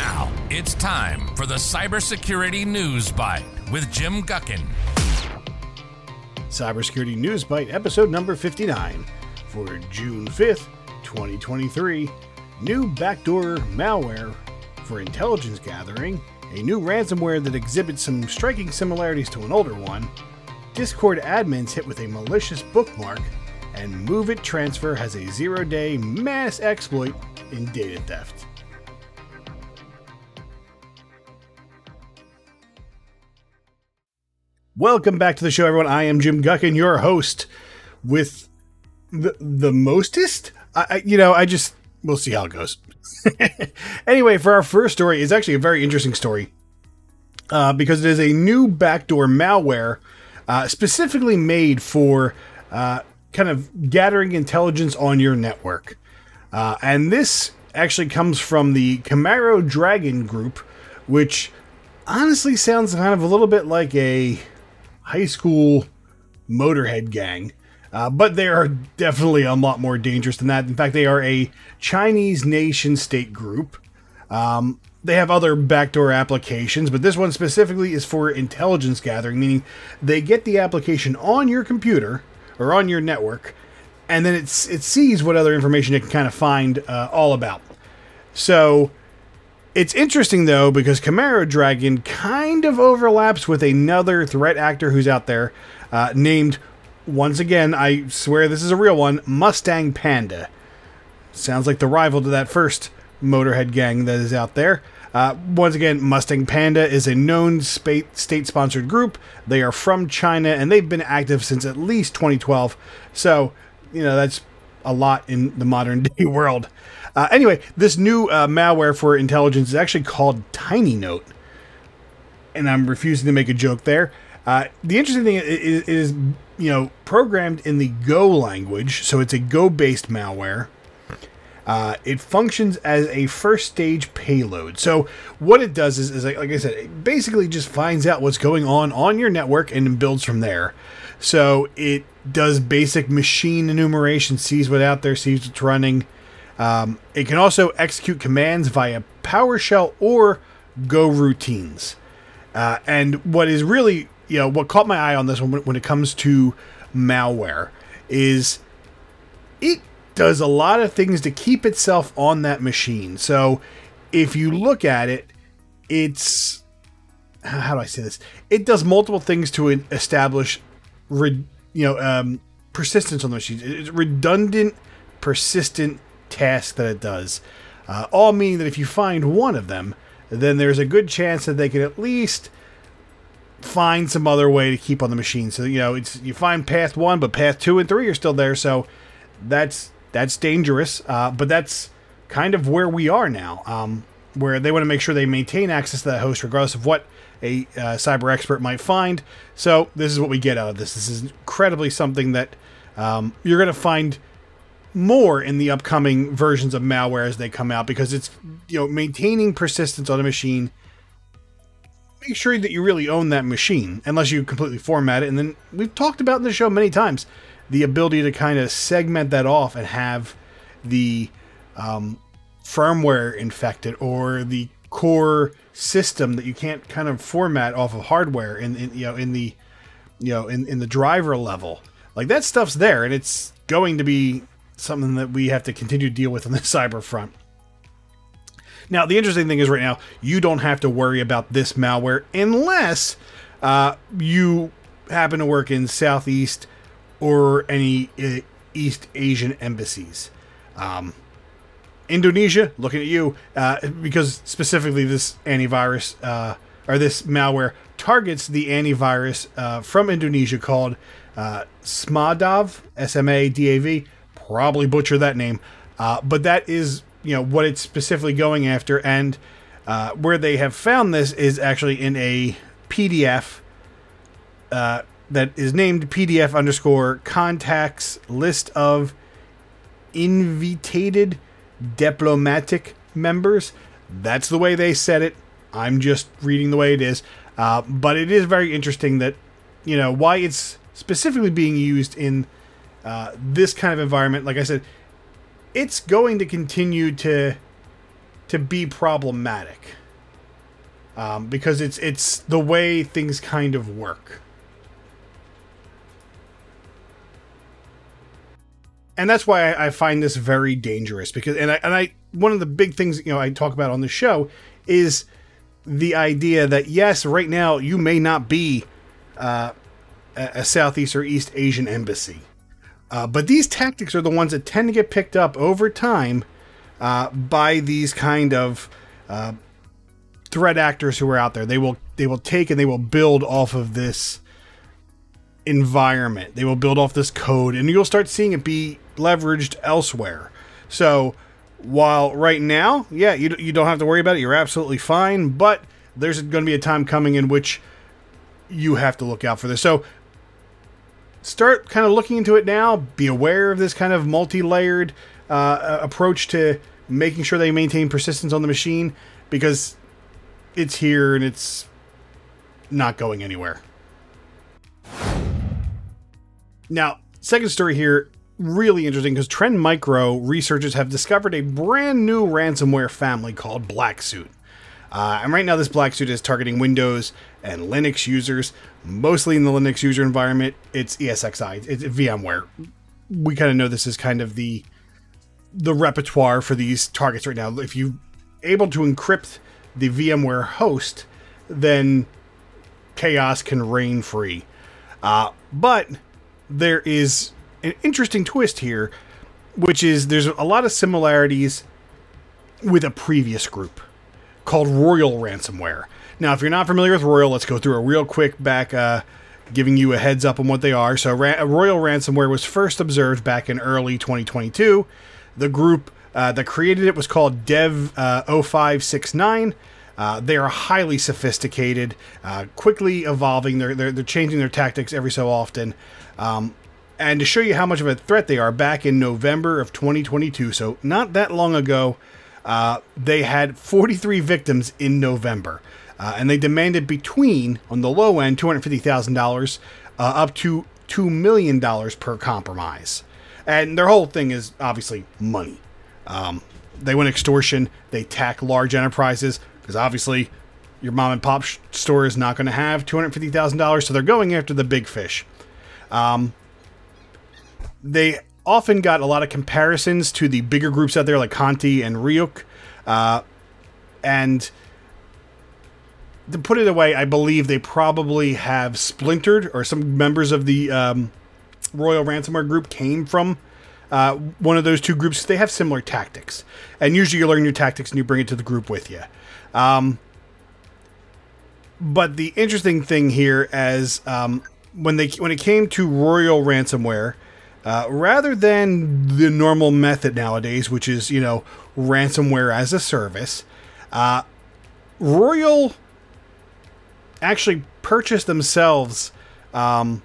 Now it's time for the Cybersecurity News Bite with Jim Guckin. Cybersecurity News Bite, episode number 59 for June 5th, 2023. New backdoor malware for intelligence gathering, a new ransomware that exhibits some striking similarities to an older one, Discord admins hit with a malicious bookmark, and MoveIt Transfer has a zero day mass exploit in data theft. Welcome back to the show, everyone. I am Jim Guckin, your host, with the the mostest. I, I you know, I just we'll see how it goes. anyway, for our first story, is actually a very interesting story uh, because it is a new backdoor malware uh, specifically made for uh, kind of gathering intelligence on your network, uh, and this actually comes from the Camaro Dragon Group, which honestly sounds kind of a little bit like a high school motorhead gang. Uh, but they are definitely a lot more dangerous than that. In fact, they are a Chinese nation state group. Um, they have other backdoor applications, but this one specifically is for intelligence gathering, meaning they get the application on your computer or on your network, and then it's, it sees what other information it can kind of find uh, all about. So it's interesting though because Camaro Dragon kind of overlaps with another threat actor who's out there uh, named once again, I swear this is a real one, Mustang Panda. Sounds like the rival to that first Motorhead gang that is out there. Uh, once again, Mustang Panda is a known state sponsored group. They are from China and they've been active since at least 2012. So, you know, that's a lot in the modern day world. Uh, anyway, this new uh, malware for intelligence is actually called TinyNote. And I'm refusing to make a joke there. Uh, the interesting thing is, is, you know, programmed in the Go language, so it's a Go based malware. Uh, it functions as a first stage payload. So what it does is, is like, like I said, it basically just finds out what's going on on your network and builds from there. So it does basic machine enumeration, sees what's out there, sees what's running. Um, it can also execute commands via PowerShell or Goroutines. Uh, and what is really you know what caught my eye on this one when it comes to malware is it does a lot of things to keep itself on that machine. So if you look at it, it's how do I say this? It does multiple things to establish, you know, um, persistence on the machine. It's redundant, persistent task that it does. Uh, all meaning that if you find one of them, then there's a good chance that they can at least find some other way to keep on the machine. So you know, it's you find path one, but path two and three are still there. So that's that's dangerous. Uh, but that's kind of where we are now, um, where they want to make sure they maintain access to that host regardless of what a uh, cyber expert might find. So this is what we get out of this. This is incredibly something that um, you're going to find more in the upcoming versions of malware as they come out because it's you know maintaining persistence on a machine make sure that you really own that machine, unless you completely format it. And then we've talked about in the show many times the ability to kind of segment that off and have the um, firmware infected or the core system that you can't kind of format off of hardware in, in you know in the you know in, in the driver level like that stuff's there and it's going to be something that we have to continue to deal with on the cyber front now, the interesting thing is right now, you don't have to worry about this malware unless uh, you happen to work in Southeast or any uh, East Asian embassies. Um, Indonesia, looking at you, uh, because specifically this antivirus uh, or this malware targets the antivirus uh, from Indonesia called uh, Smadav, S M A D A V. Probably butcher that name, uh, but that is you know what it's specifically going after, and uh, where they have found this is actually in a PDF that is named PDF underscore contacts list of invitated diplomatic members. That's the way they said it. I'm just reading the way it is. Uh, but it is very interesting that, you know, why it's specifically being used in uh, this kind of environment. Like I said, it's going to continue to to be problematic um, because it's it's the way things kind of work. And that's why I, find this very dangerous because and I and I one of the big things you know I talk about on the show is the idea that yes, right now you may not be uh, a Southeast or East Asian embassy, uh, but these tactics are the ones that tend to get picked up over time uh, by these kind of uh, threat actors who are out there. They will they will take and they will build off of this environment. They will build off this code, and you'll start seeing it be leveraged elsewhere. So while right now, yeah, you, you don't have to worry about it. You're absolutely fine. But there's going to be a time coming in which you have to look out for this. So start kind of looking into it now. Be aware of this kind of multi layered uh, approach to making sure they maintain persistence on the machine because it's here and it's not going anywhere. Now, second story here, really interesting because Trend Micro researchers have discovered a brand new ransomware family called BlackSuit. Uh, and right now, this BlackSuit is targeting Windows and Linux users, mostly in the Linux user environment. It's ESXi, it's VMware. We kind of know this is kind of the the repertoire for these targets right now. If you're able to encrypt the VMware host, then chaos can reign free. Uh, but there is an interesting twist here, which is there's a lot of similarities with a previous group called Royal Ransomware. Now, if you're not familiar with Royal, let's go through a real quick back, uh, giving you a heads up on what they are. So, Ra- Royal Ransomware was first observed back in early 2022. The group uh, that created it was called Dev uh, 0569. Uh, they are highly sophisticated, uh, quickly evolving. They're, they're, they're changing their tactics every so often. Um, and to show you how much of a threat they are, back in November of 2022, so not that long ago, uh, they had 43 victims in November. Uh, and they demanded between, on the low end, $250,000 uh, up to $2 million per compromise. And their whole thing is obviously money. Um, they want extortion, they attack large enterprises, because obviously your mom and pop store is not going to have $250,000, so they're going after the big fish. Um, they often got a lot of comparisons to the bigger groups out there like Conti and Ryuk. Uh, and to put it away, I believe they probably have splintered, or some members of the um, Royal Ransomware group came from uh, one of those two groups. They have similar tactics, and usually you learn your tactics and you bring it to the group with you. Um, but the interesting thing here is um, when they when it came to Royal Ransomware, uh, rather than the normal method nowadays, which is, you know, ransomware as a service, uh, Royal actually purchased themselves um,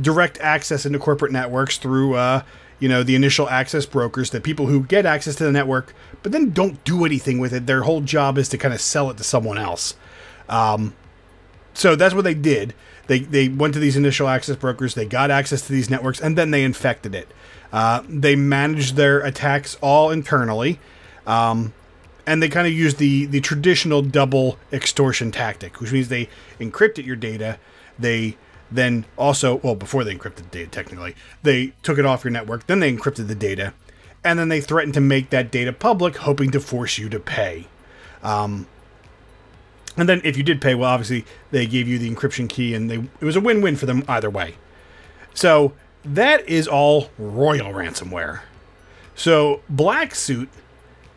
direct access into corporate networks through, uh, you know, the initial access brokers, the people who get access to the network, but then don't do anything with it. Their whole job is to kind of sell it to someone else. Um, so that's what they did. They, they went to these initial access brokers, they got access to these networks, and then they infected it. Uh, they managed their attacks all internally, um, and they kind of used the, the traditional double extortion tactic, which means they encrypted your data. They then also, well, before they encrypted the data, technically, they took it off your network, then they encrypted the data, and then they threatened to make that data public, hoping to force you to pay. Um, and then if you did pay, well, obviously they gave you the encryption key, and they it was a win-win for them either way. So that is all Royal ransomware. So BlackSuit,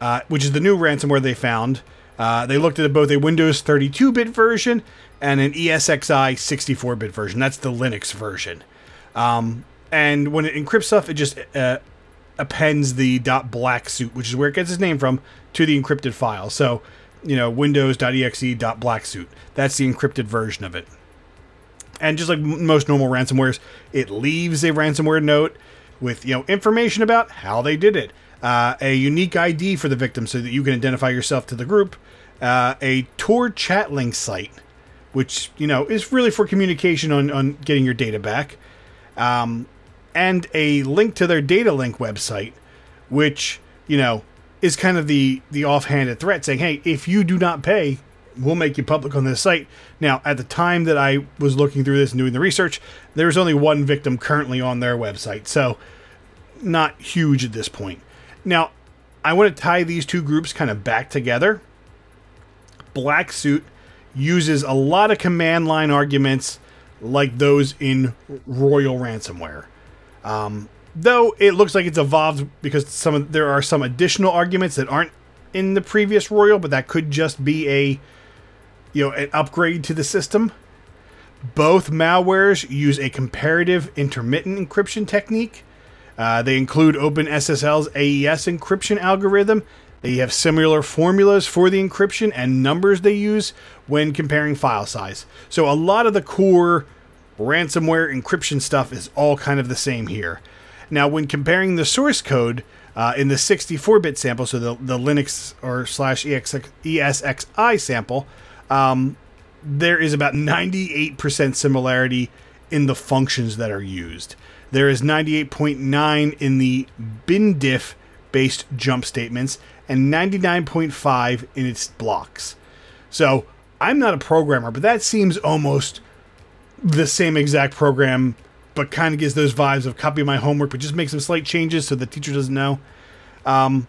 uh, which is the new ransomware they found, uh, they looked at both a Windows 32-bit version and an ESXi 64-bit version. That's the Linux version. Um, and when it encrypts stuff, it just uh, appends the .blacksuit, which is where it gets its name from, to the encrypted file. So you know, windows.exe.blacksuit. That's the encrypted version of it. And just like most normal ransomwares, it leaves a ransomware note with, you know, information about how they did it, uh, a unique ID for the victim so that you can identify yourself to the group, uh, a Tor chat link site, which, you know, is really for communication on, on getting your data back, um, and a link to their data link website, which, you know, is kind of the the offhanded threat saying, "Hey, if you do not pay, we'll make you public on this site." Now, at the time that I was looking through this and doing the research, there was only one victim currently on their website, so not huge at this point. Now, I want to tie these two groups kind of back together. BlackSuit uses a lot of command line arguments like those in Royal Ransomware. Um, though it looks like it's evolved because some there are some additional arguments that aren't in the previous Royal, but that could just be a you know an upgrade to the system. Both malwares use a comparative intermittent encryption technique. Uh, they include OpenSSL's AES encryption algorithm. They have similar formulas for the encryption and numbers they use when comparing file size. So a lot of the core ransomware encryption stuff is all kind of the same here. Now, when comparing the source code uh, in the 64-bit sample, so the, the Linux or slash ESXi sample, um, there is about 98% similarity in the functions that are used. There is 98.9 in the BinDiff based jump statements and 99.5 in its blocks. So I'm not a programmer, but that seems almost the same exact program, but kind of gives those vibes of copy my homework, but just make some slight changes so the teacher doesn't know. Um,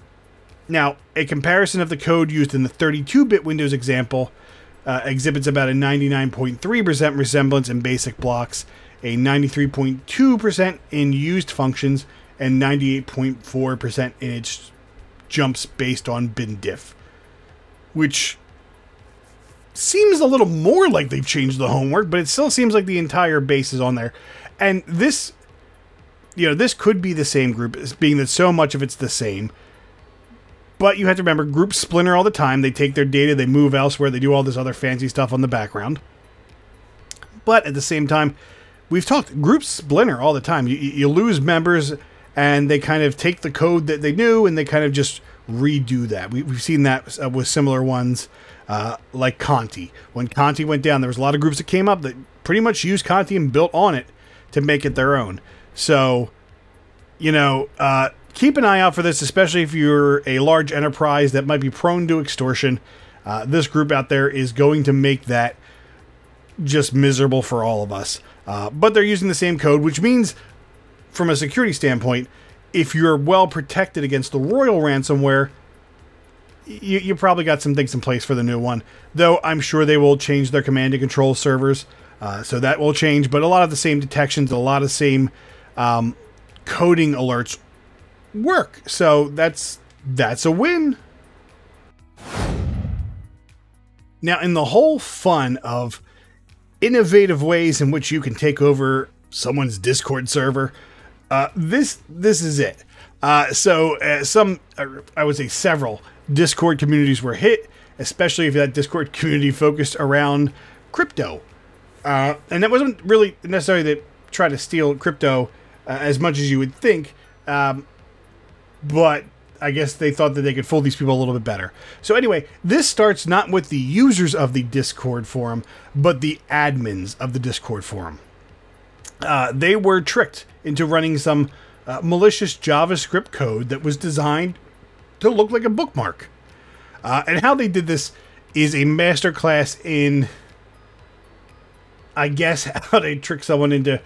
now, a comparison of the code used in the 32 bit Windows example uh, exhibits about a 99.3% resemblance in basic blocks, a 93.2% in used functions, and 98.4% in its jumps based on BinDiff, which seems a little more like they've changed the homework, but it still seems like the entire base is on there. And this, you know, this could be the same group, as being that so much of it's the same. But you have to remember, groups splinter all the time. They take their data, they move elsewhere, they do all this other fancy stuff on the background. But at the same time, we've talked groups splinter all the time. You, you lose members, and they kind of take the code that they knew and they kind of just redo that. We, have seen that uh, with similar ones uh, like Conti. When Conti went down, there was a lot of groups that came up that pretty much used Conti and built on it to make it their own. So, you know, uh, keep an eye out for this, especially if you're a large enterprise that might be prone to extortion. Uh, this group out there is going to make that just miserable for all of us. Uh, but they're using the same code, which means, from a security standpoint, if you're well protected against the royal ransomware, you, you probably got some things in place for the new one. Though I'm sure they will change their command and control servers, uh, so that will change. But a lot of the same detections, a lot of same um, coding alerts work. So that's that's a win. Now, in the whole fun of innovative ways in which you can take over someone's Discord server, uh, this this is it. Uh, so uh, some, I would say several Discord communities were hit, especially if that Discord community focused around crypto. Uh, and that wasn't really necessarily to try to steal crypto uh, as much as you would think, um, but I guess they thought that they could fool these people a little bit better. So, anyway, this starts not with the users of the Discord forum, but the admins of the Discord forum. Uh, they were tricked into running some uh, malicious JavaScript code that was designed to look like a bookmark. Uh, and how they did this is a masterclass in, I guess, how they trick someone into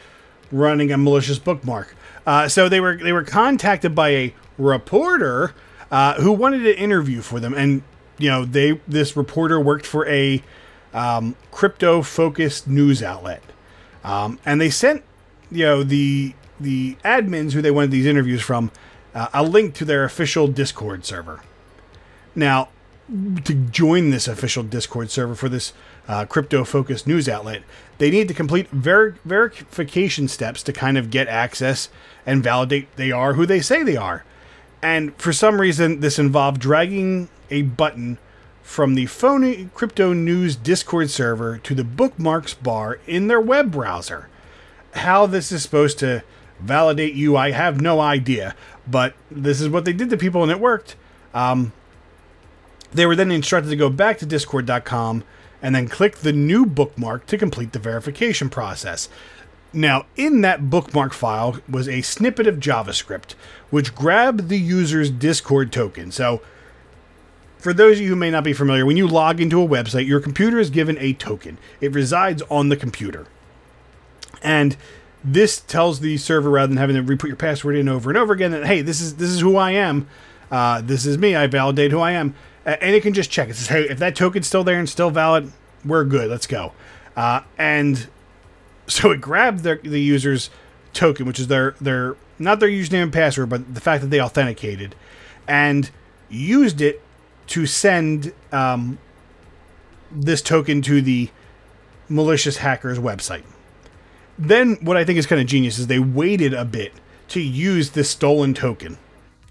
running a malicious bookmark. Uh, so they were they were contacted by a reporter uh, who wanted an interview for them, and you know they this reporter worked for a um, crypto focused news outlet, um, and they sent you know the the admins who they wanted these interviews from uh, a link to their official Discord server. Now, to join this official Discord server for this uh, crypto focused news outlet, they need to complete ver- verification steps to kind of get access and validate they are who they say they are. And for some reason, this involved dragging a button from the phony crypto news Discord server to the bookmarks bar in their web browser. How this is supposed to validate you, I have no idea. But this is what they did to people, and it worked. Um, they were then instructed to go back to discord.com and then click the new bookmark to complete the verification process. Now, in that bookmark file was a snippet of JavaScript, which grabbed the user's Discord token. So, for those of you who may not be familiar, when you log into a website, your computer is given a token. It resides on the computer. And this tells the server rather than having to re-put your password in over and over again that hey, this is this is who I am. Uh, this is me. I validate who I am, and it can just check. It says, hey, if that token's still there and still valid, we're good. Let's go. Uh, and so it grabbed their, the user's token, which is their their not their username and password, but the fact that they authenticated, and used it to send um, this token to the malicious hacker's website. Then, what I think is kind of genius is they waited a bit to use this stolen token.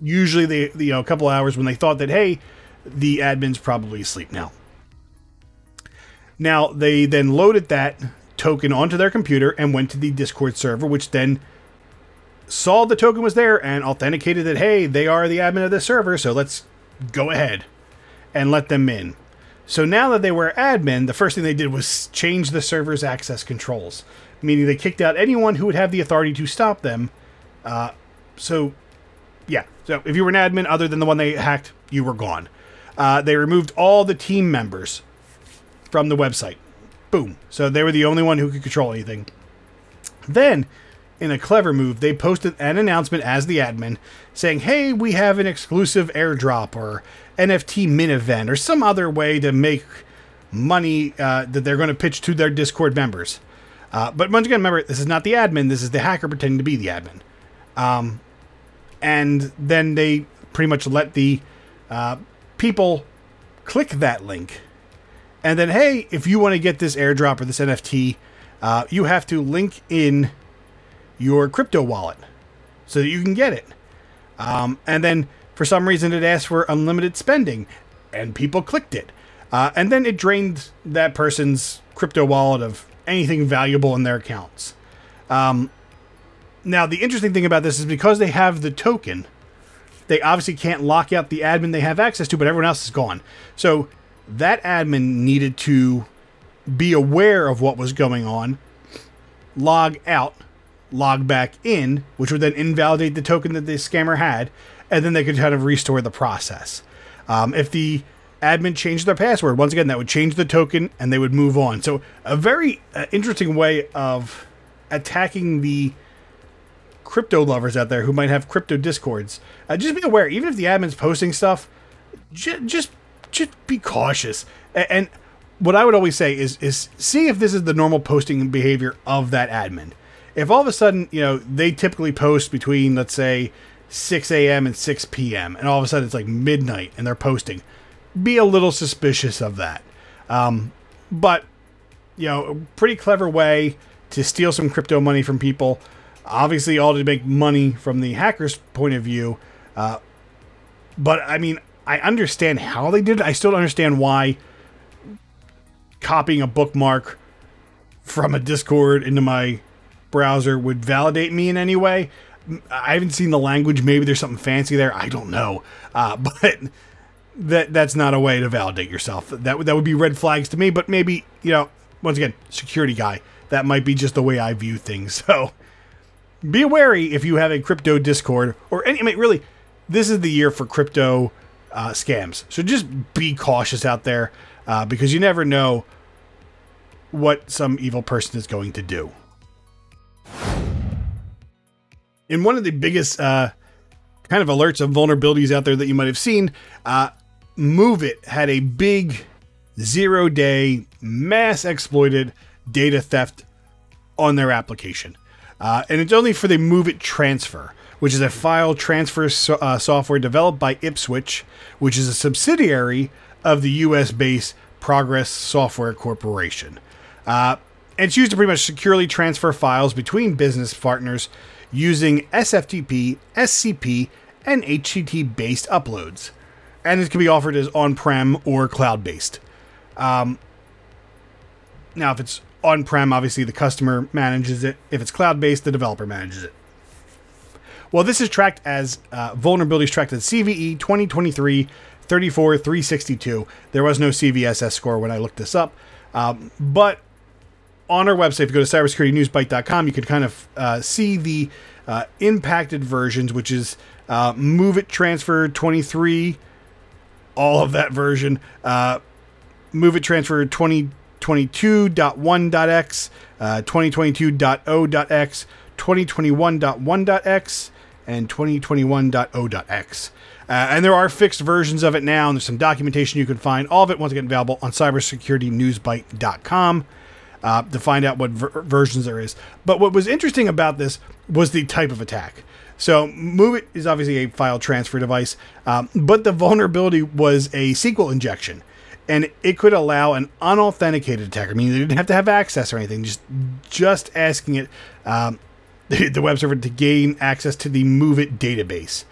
Usually, they you know a couple hours when they thought that hey, the admin's probably asleep now. Now they then loaded that token onto their computer and went to the Discord server, which then saw the token was there and authenticated that hey, they are the admin of this server, so let's go ahead and let them in. So now that they were admin, the first thing they did was change the server's access controls, meaning they kicked out anyone who would have the authority to stop them. Uh, so, yeah. So if you were an admin other than the one they hacked, you were gone. Uh, they removed all the team members from the website. Boom. So they were the only one who could control anything. Then, in a clever move, they posted an announcement as the admin saying, hey, we have an exclusive airdrop or NFT min event or some other way to make money uh, that they're going to pitch to their Discord members. Uh, but once again, remember, this is not the admin, this is the hacker pretending to be the admin. Um, and then they pretty much let the uh, people click that link. And then, hey, if you want to get this airdrop or this NFT, uh, you have to link in your crypto wallet so that you can get it. Um, and then for some reason, it asked for unlimited spending, and people clicked it. Uh, and then it drained that person's crypto wallet of anything valuable in their accounts. Um, now, the interesting thing about this is because they have the token, they obviously can't lock out the admin they have access to, but everyone else is gone. So that admin needed to be aware of what was going on, log out, log back in, which would then invalidate the token that the scammer had, and then they could kind of restore the process. Um, if the admin changed their password, once again, that would change the token and they would move on. So, a very uh, interesting way of attacking the crypto lovers out there who might have crypto discords. Uh, just be aware, even if the admin's posting stuff, j- just just be cautious. And, and what I would always say is is see if this is the normal posting behavior of that admin. If all of a sudden, you know, they typically post between, let's say, 6 a.m. and 6 p.m. and all of a sudden it's like midnight and they're posting. Be a little suspicious of that. Um, but you know, a pretty clever way to steal some crypto money from people. Obviously, all to make money from the hacker's point of view. Uh, but I mean, I understand how they did it. I still don't understand why copying a bookmark from a Discord into my browser would validate me in any way. I haven't seen the language. Maybe there's something fancy there. I don't know. Uh, but that that's not a way to validate yourself. That that would be red flags to me. But maybe you know, once again, security guy. That might be just the way I view things. So be wary if you have a crypto Discord or any. I mean, really, this is the year for crypto uh, scams. So just be cautious out there uh, because you never know what some evil person is going to do in one of the biggest uh, kind of alerts of vulnerabilities out there that you might have seen, uh, MOVEit had a big zero day mass exploited data theft on their application. Uh, and it's only for the MOVEit transfer, which is a file transfer so, uh, software developed by Ipswitch, which is a subsidiary of the US based Progress Software Corporation. Uh, it's used to pretty much securely transfer files between business partners using SFTP, SCP, and HTTP based uploads. And it can be offered as on prem or cloud based. Um, now, if it's on prem, obviously the customer manages it. If it's cloud based, the developer manages it. Well, this is tracked as uh, vulnerabilities tracked as CVE 2023 34 362. There was no CVSS score when I looked this up. Um, but on our website, if you go to cybersecuritynewsbite.com, you can kind of uh, see the uh, impacted versions, which is uh, MOVEit Transfer 23 all of that version. Uh, MOVEit Transfer 2022.1.x, uh, 2022.0.x, 2021.1.x, and 2021.0.x. Uh, and there are fixed versions of it now, and there's some documentation you can find. All of it, once again, available on cybersecurity.newsbite.com uh, to find out what ver- versions there is. But what was interesting about this was the type of attack. So, MOVEit is obviously a file transfer device, um, but the vulnerability was a SQL injection. And it could allow an unauthenticated attacker, meaning they didn't have to have access or anything, just just asking it, um, the web server to gain access to the MOVEit database.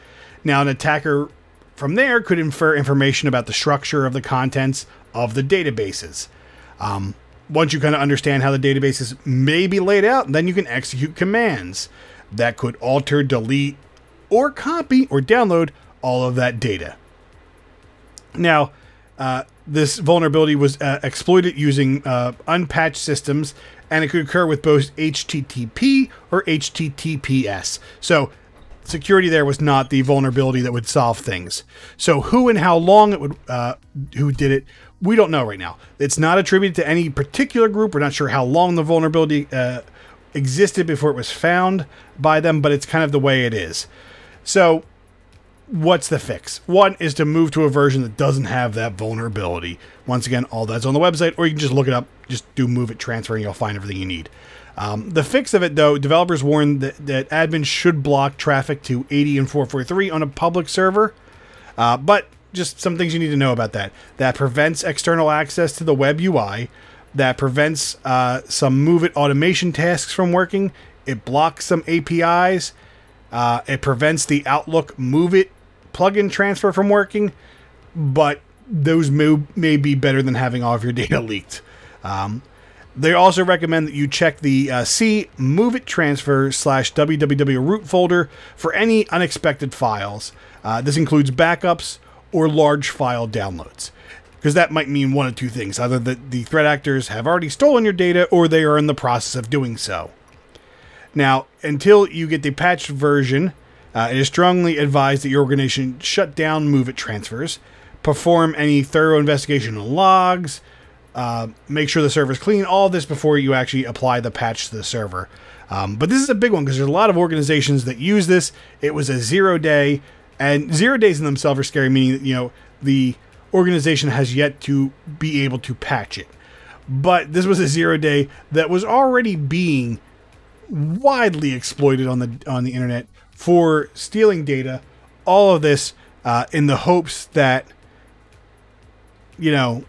Now, an attacker from there could infer information about the structure of the contents of the databases. Um, once you kind of understand how the databases may be laid out, then you can execute commands that could alter, delete, or copy or download all of that data. Now, uh, this vulnerability was uh, exploited using uh, unpatched systems, and it could occur with both HTTP or HTTPS. So, security there was not the vulnerability that would solve things. So, who and how long it would, uh, who did it, we don't know right now. It's not attributed to any particular group. We're not sure how long the vulnerability uh, existed before it was found by them, but it's kind of the way it is. So, what's the fix? One is to move to a version that doesn't have that vulnerability. Once again, all that's on the website, or you can just look it up, just do move it transfer, and you'll find everything you need. Um, the fix of it, though, developers warn that, that admins should block traffic to 80 and 443 on a public server. Uh, but just some things you need to know about that. That prevents external access to the web UI. That prevents uh, some MOVEit automation tasks from working. It blocks some APIs. Uh, it prevents the Outlook MOVEit plugin transfer from working. But those may, may be better than having all of your data leaked. Um, they also recommend that you check the uh, C MOVEit transfer slash www root folder for any unexpected files. Uh, this includes backups or large file downloads. Because that might mean one of two things either that the threat actors have already stolen your data or they are in the process of doing so. Now, until you get the patched version, uh, it is strongly advised that your organization shut down MOVEit transfers, perform any thorough investigation on logs, uh, make sure the server is clean, all this before you actually apply the patch to the server. Um, but this is a big one because there's a lot of organizations that use this. It was a zero day, and zero days in themselves are scary, meaning that, you know, the organization has yet to be able to patch it. But this was a zero day that was already being widely exploited on the on the internet for stealing data. All of this uh, in the hopes that you know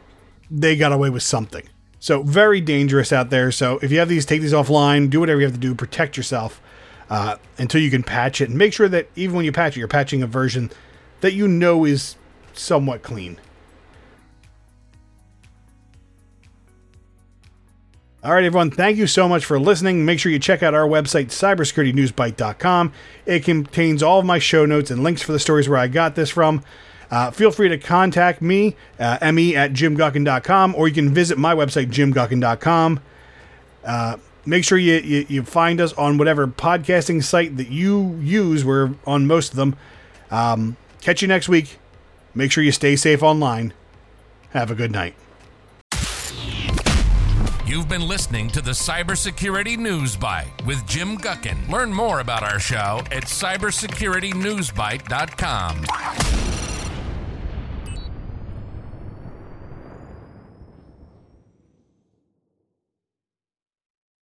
they got away with something. So very dangerous out there. So if you have these, take these offline. Do whatever you have to do. Protect yourself uh, until you can patch it, and make sure that even when you patch it, you're patching a version that you know is somewhat clean. All right, everyone, thank you so much for listening. Make sure you check out our website, cybersecuritynewsbite.com. It contains all of my show notes and links for the stories where I got this from. Uh, feel free to contact me, uh, me at jimguckin.com, or you can visit my website, jimguckin.com. Uh, make sure you, you, you, find us on whatever podcasting site that you use. We're on most of them. Um, catch you next week. Make sure you stay safe online. Have a good night. You've been listening to the Cybersecurity News Bite with Jim Guckin. Learn more about our show at cybersecuritynewsbite.com.